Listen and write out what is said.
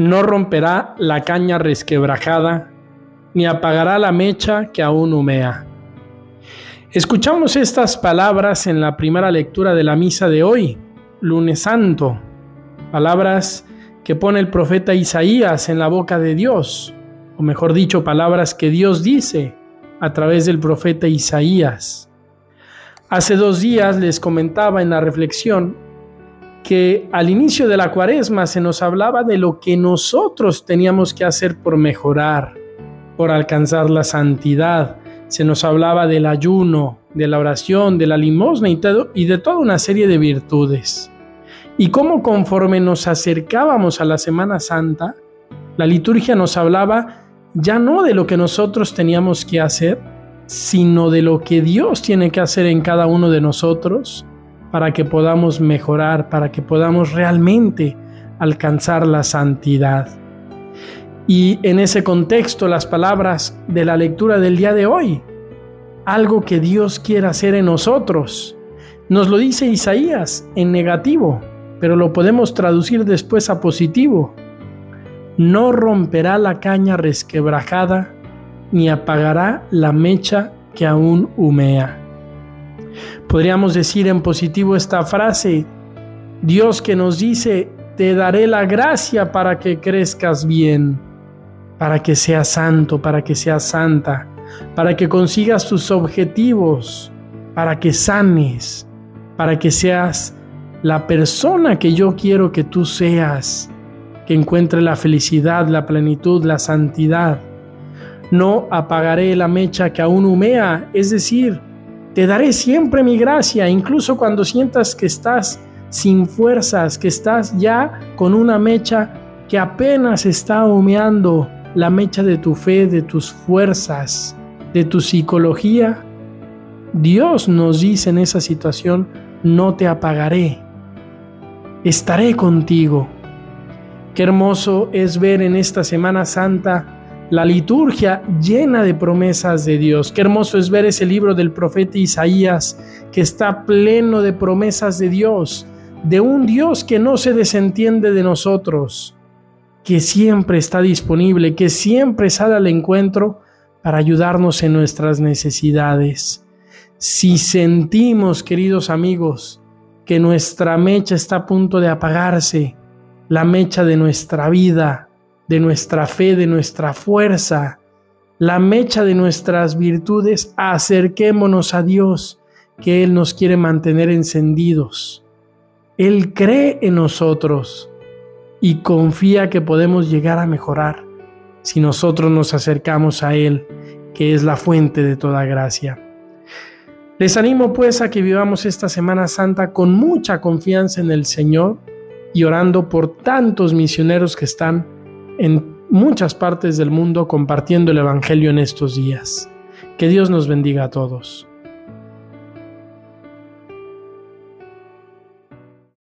no romperá la caña resquebrajada, ni apagará la mecha que aún humea. Escuchamos estas palabras en la primera lectura de la misa de hoy, lunes santo, palabras que pone el profeta Isaías en la boca de Dios, o mejor dicho, palabras que Dios dice a través del profeta Isaías. Hace dos días les comentaba en la reflexión que al inicio de la cuaresma se nos hablaba de lo que nosotros teníamos que hacer por mejorar, por alcanzar la santidad. Se nos hablaba del ayuno, de la oración, de la limosna y, y de toda una serie de virtudes. Y cómo conforme nos acercábamos a la Semana Santa, la liturgia nos hablaba ya no de lo que nosotros teníamos que hacer, sino de lo que Dios tiene que hacer en cada uno de nosotros para que podamos mejorar, para que podamos realmente alcanzar la santidad. Y en ese contexto las palabras de la lectura del día de hoy, algo que Dios quiere hacer en nosotros, nos lo dice Isaías en negativo, pero lo podemos traducir después a positivo. No romperá la caña resquebrajada, ni apagará la mecha que aún humea. Podríamos decir en positivo esta frase, Dios que nos dice, te daré la gracia para que crezcas bien, para que seas santo, para que seas santa, para que consigas tus objetivos, para que sanes, para que seas la persona que yo quiero que tú seas, que encuentre la felicidad, la plenitud, la santidad. No apagaré la mecha que aún humea, es decir, te daré siempre mi gracia, incluso cuando sientas que estás sin fuerzas, que estás ya con una mecha que apenas está humeando, la mecha de tu fe, de tus fuerzas, de tu psicología. Dios nos dice en esa situación, no te apagaré, estaré contigo. Qué hermoso es ver en esta Semana Santa la liturgia llena de promesas de Dios. Qué hermoso es ver ese libro del profeta Isaías que está pleno de promesas de Dios, de un Dios que no se desentiende de nosotros, que siempre está disponible, que siempre sale al encuentro para ayudarnos en nuestras necesidades. Si sentimos, queridos amigos, que nuestra mecha está a punto de apagarse, la mecha de nuestra vida, de nuestra fe, de nuestra fuerza, la mecha de nuestras virtudes, acerquémonos a Dios, que Él nos quiere mantener encendidos. Él cree en nosotros y confía que podemos llegar a mejorar si nosotros nos acercamos a Él, que es la fuente de toda gracia. Les animo pues a que vivamos esta Semana Santa con mucha confianza en el Señor y orando por tantos misioneros que están en muchas partes del mundo compartiendo el Evangelio en estos días. Que Dios nos bendiga a todos.